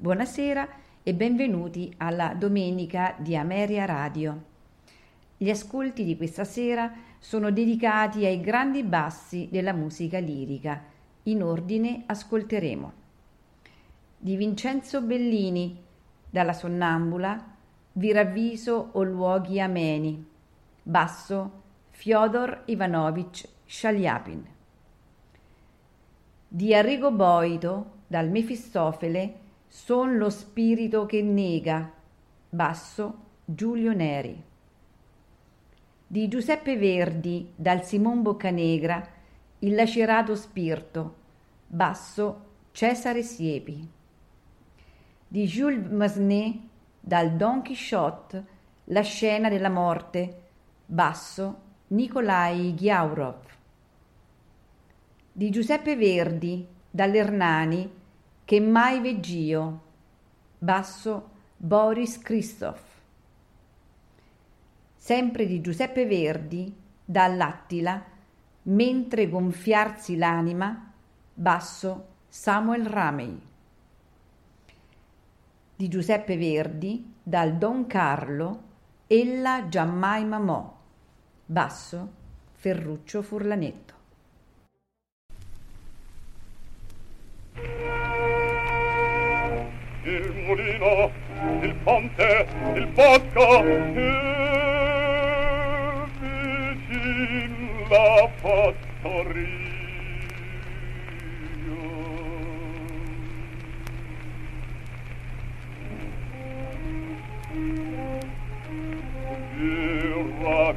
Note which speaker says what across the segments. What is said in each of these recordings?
Speaker 1: Buonasera e benvenuti alla Domenica di Ameria Radio. Gli ascolti di questa sera sono dedicati ai grandi bassi della musica lirica. In ordine ascolteremo di Vincenzo Bellini, dalla Sonnambula, Vi ravviso o luoghi ameni, basso Fyodor Ivanovich Shaliapin. Di Arrigo Boito, dal Mefistofele, Son lo spirito che nega. Basso Giulio Neri. Di Giuseppe Verdi dal Simon Boccanegra Il lacerato spirito. Basso Cesare Siepi. Di Jules Massenet dal Don Quixote La scena della morte. Basso Nikolai Ghiaurov. Di Giuseppe Verdi dall'Ernani che mai veggio. Basso Boris Christoph. Sempre di Giuseppe Verdi, dall'Attila, mentre gonfiarsi l'anima, basso Samuel Ramey. Di Giuseppe Verdi, dal Don Carlo, ella giammai mamò, basso Ferruccio Furlanetto.
Speaker 2: mulino, il ponte, il bosco, e vicin la fattoria. Viva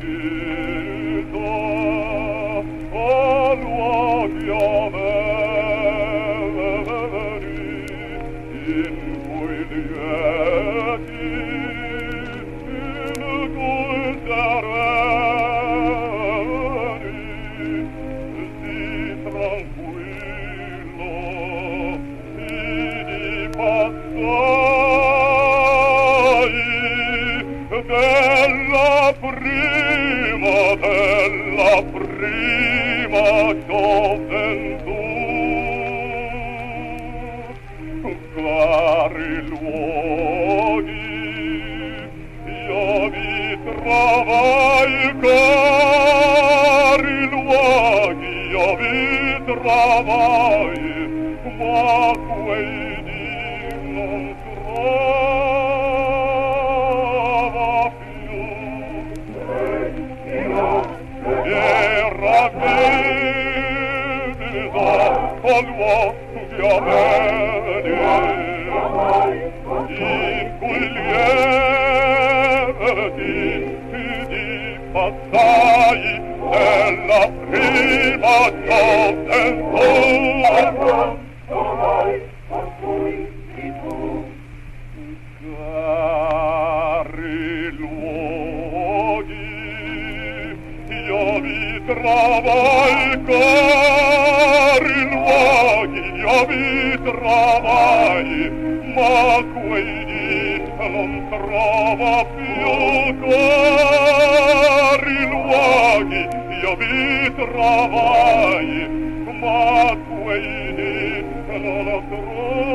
Speaker 2: trovai, ma tu e lì non lo.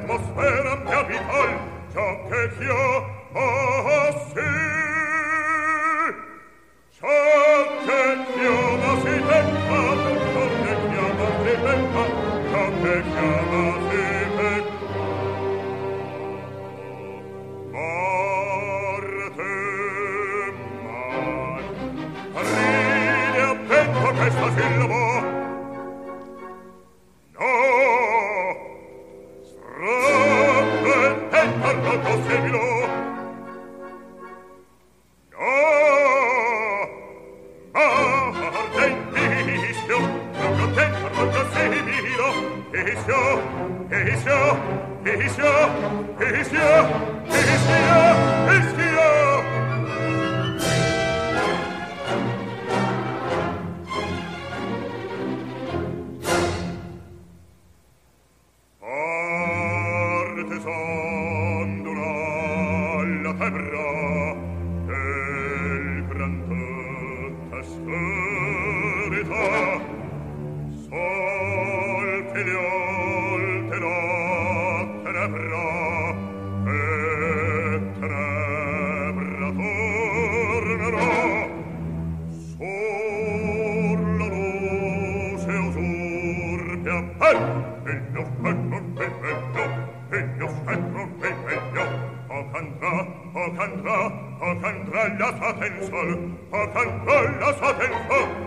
Speaker 2: atmosphere. sol accanto alla sua penso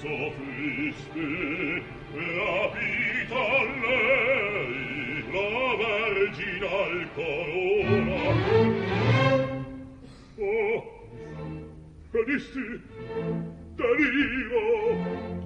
Speaker 2: soffiste rapita lei la vergine al corona. Oh cadisti
Speaker 3: delirio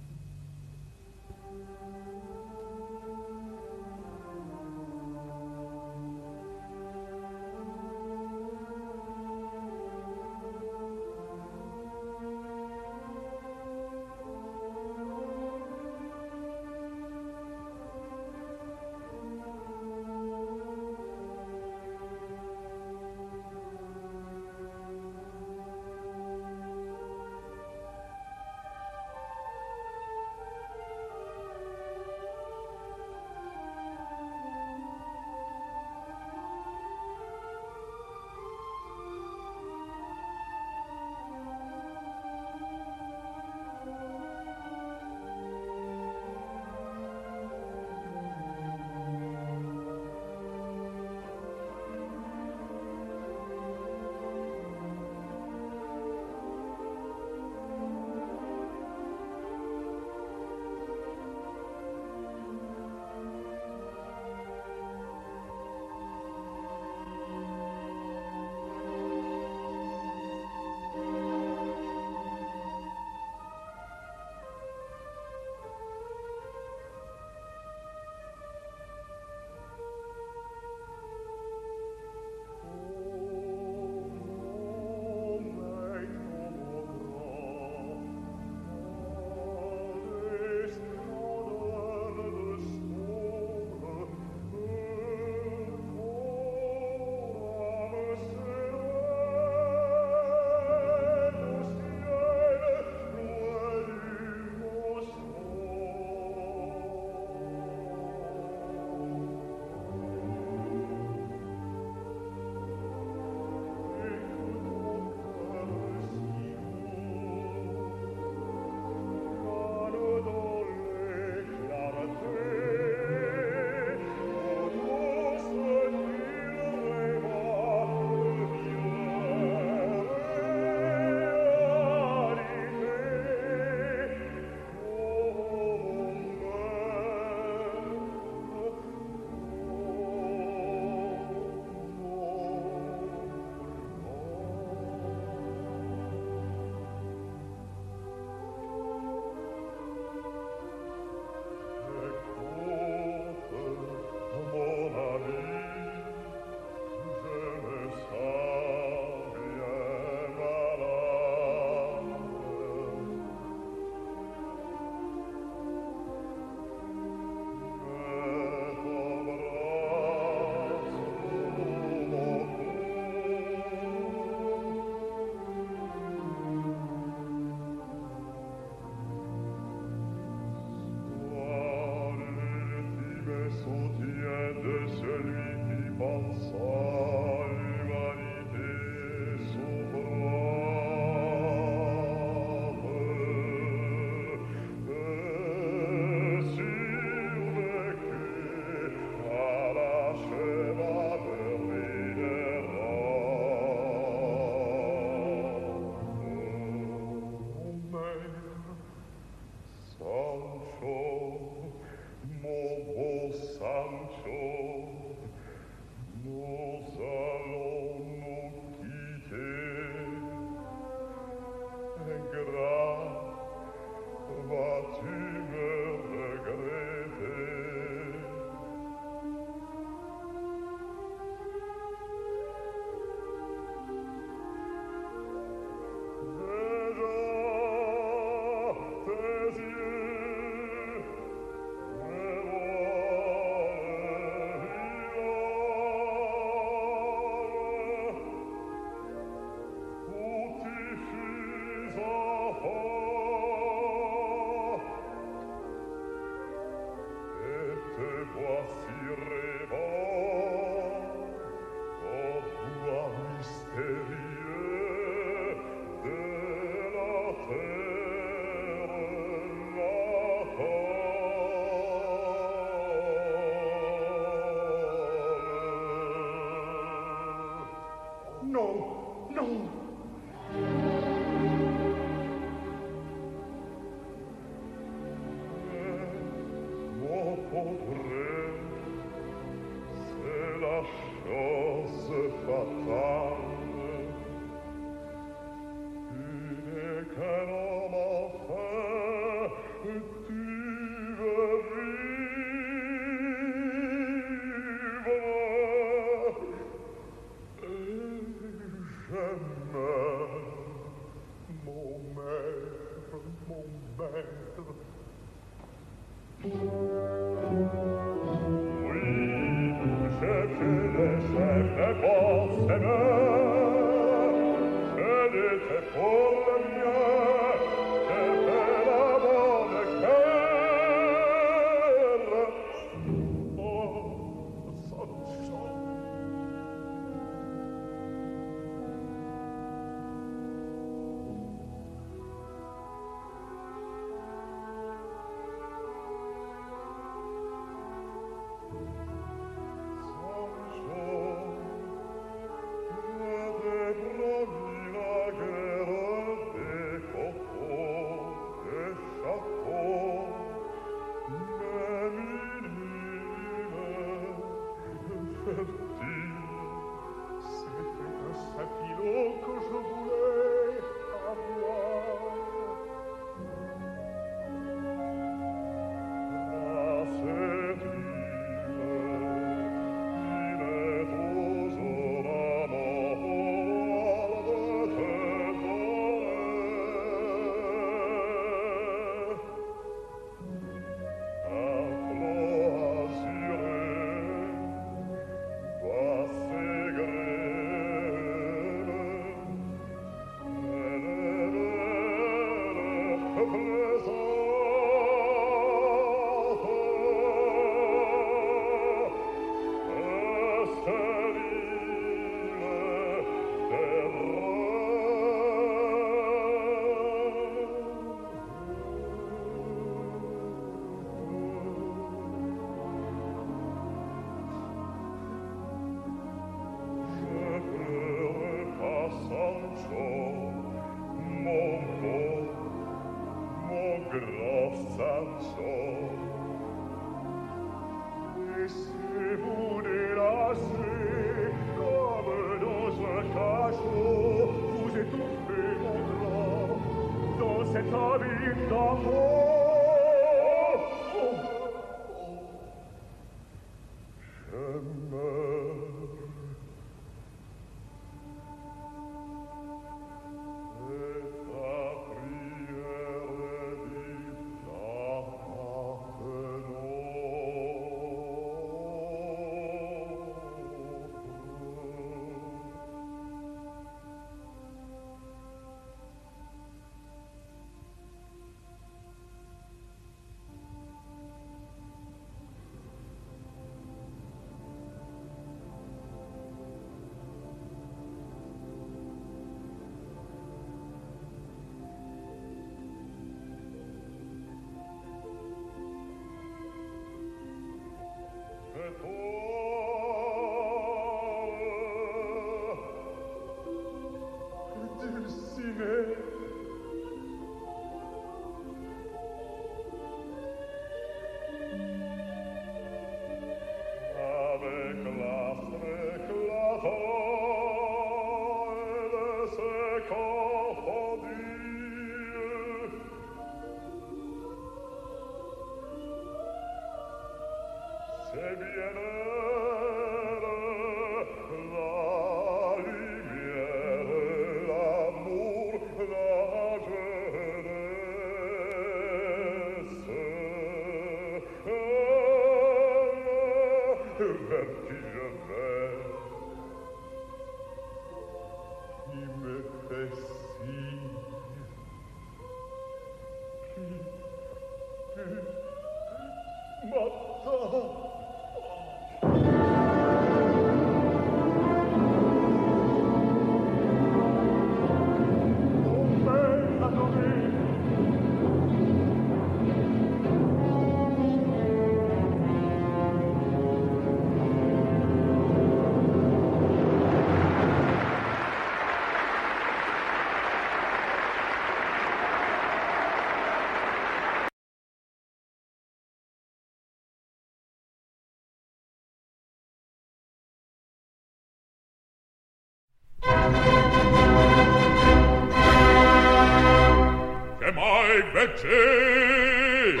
Speaker 2: veggi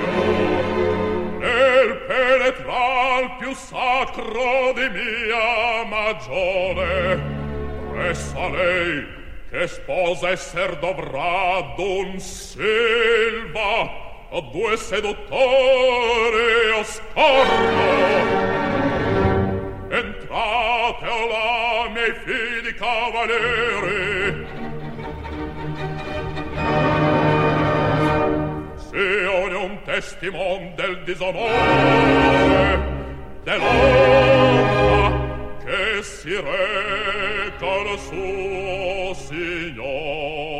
Speaker 2: nel penetral più sacro di mia magione pressa lei che sposa esser dovrà d'un silva o due seduttori o entrate o la miei figli cavalieri testimon del disonore dell'onta che si reca al suo signore.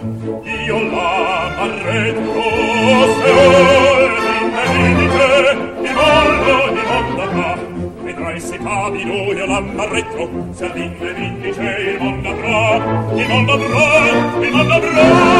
Speaker 2: io la arretto se ore indebite il
Speaker 3: ballo di mondo vedrai se cavino io la arretto se all'indice il mondo avrà il mondo avrà il mondo avrà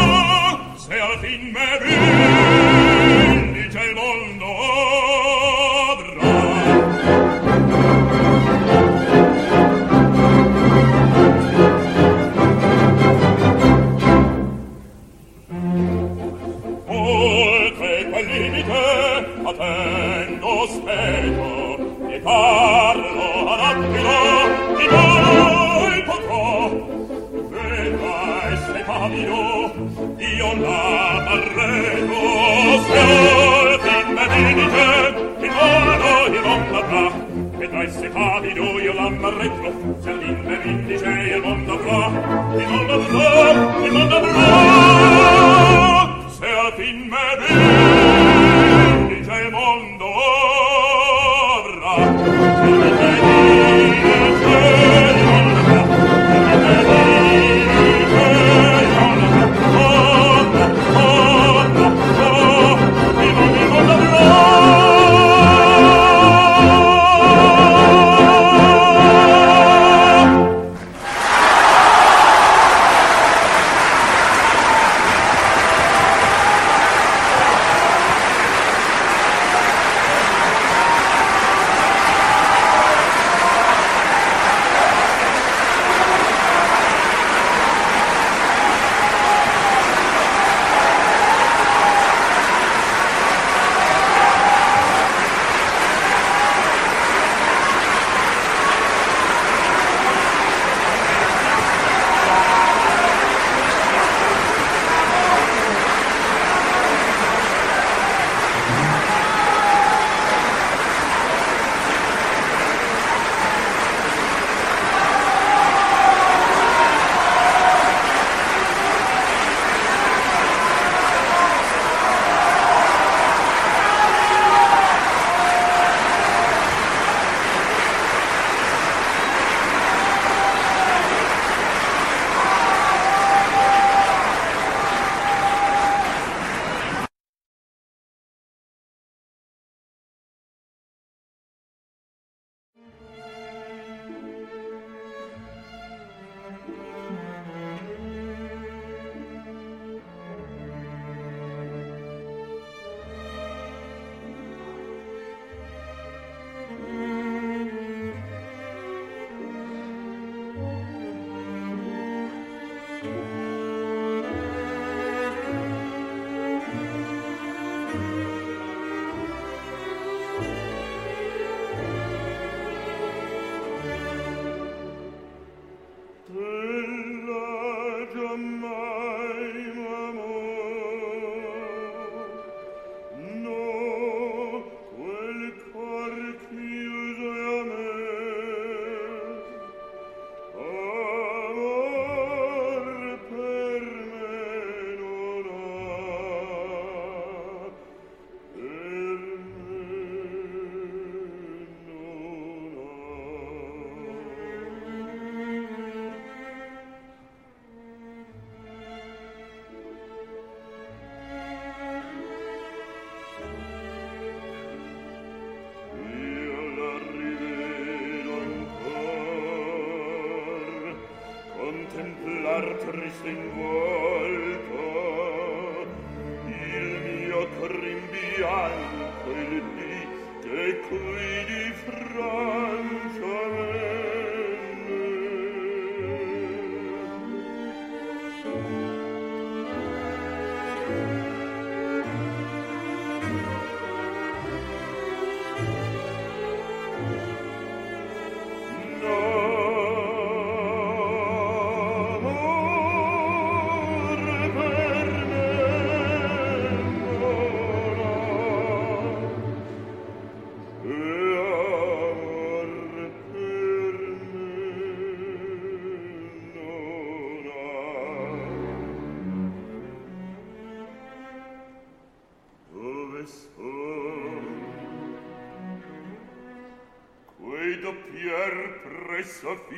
Speaker 3: sing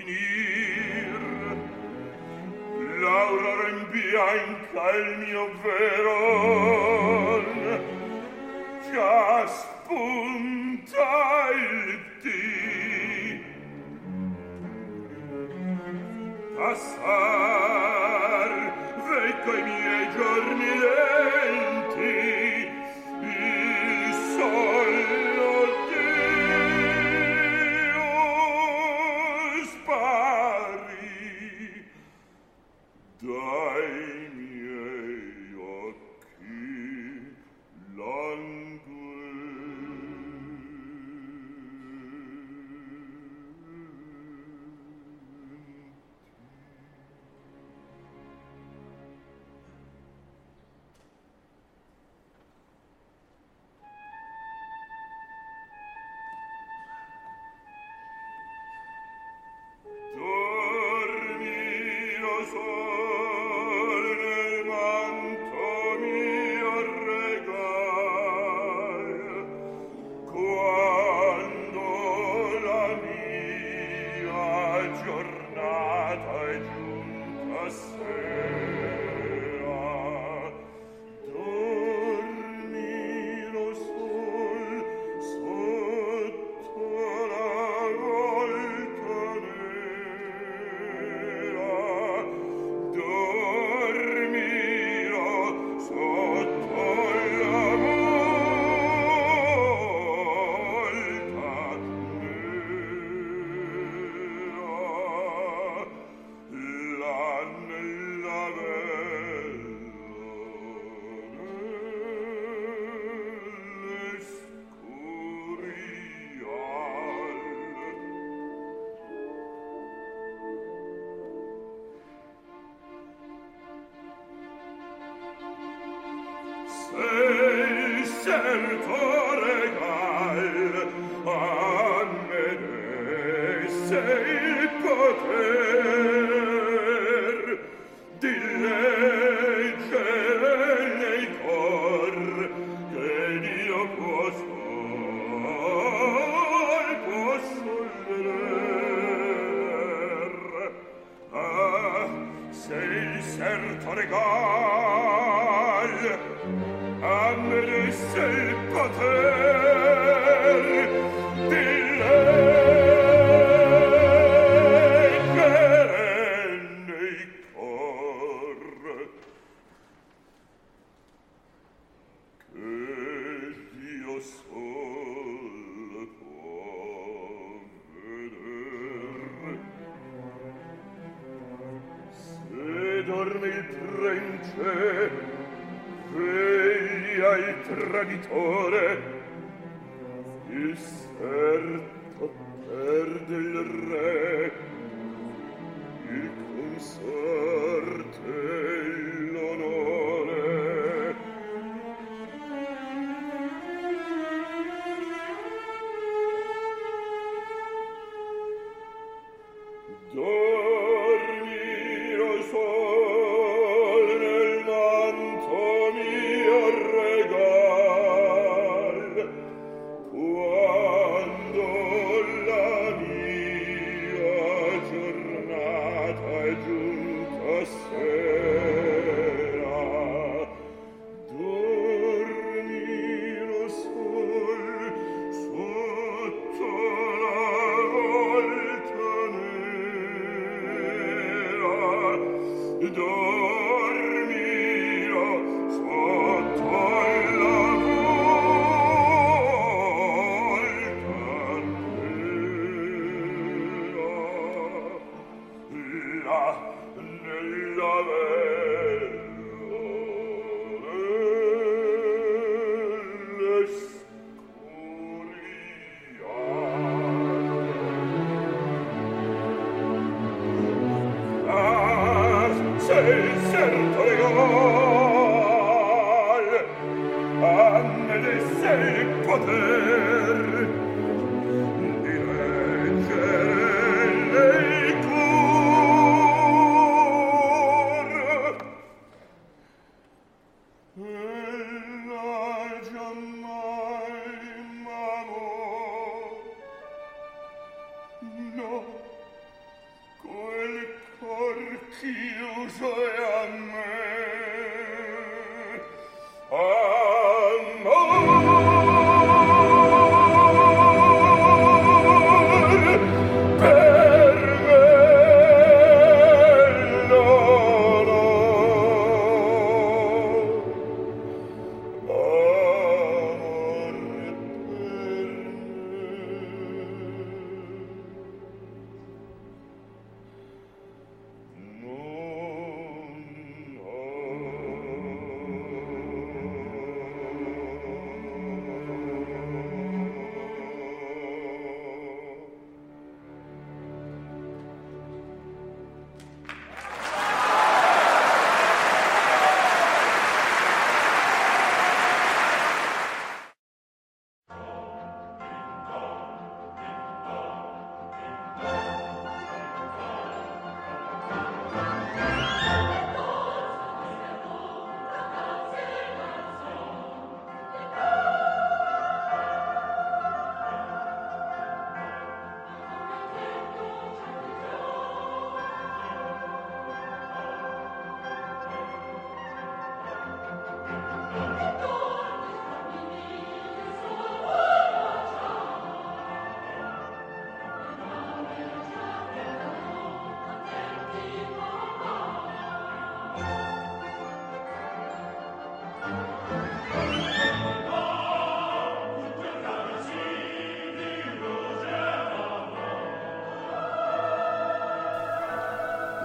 Speaker 3: finito.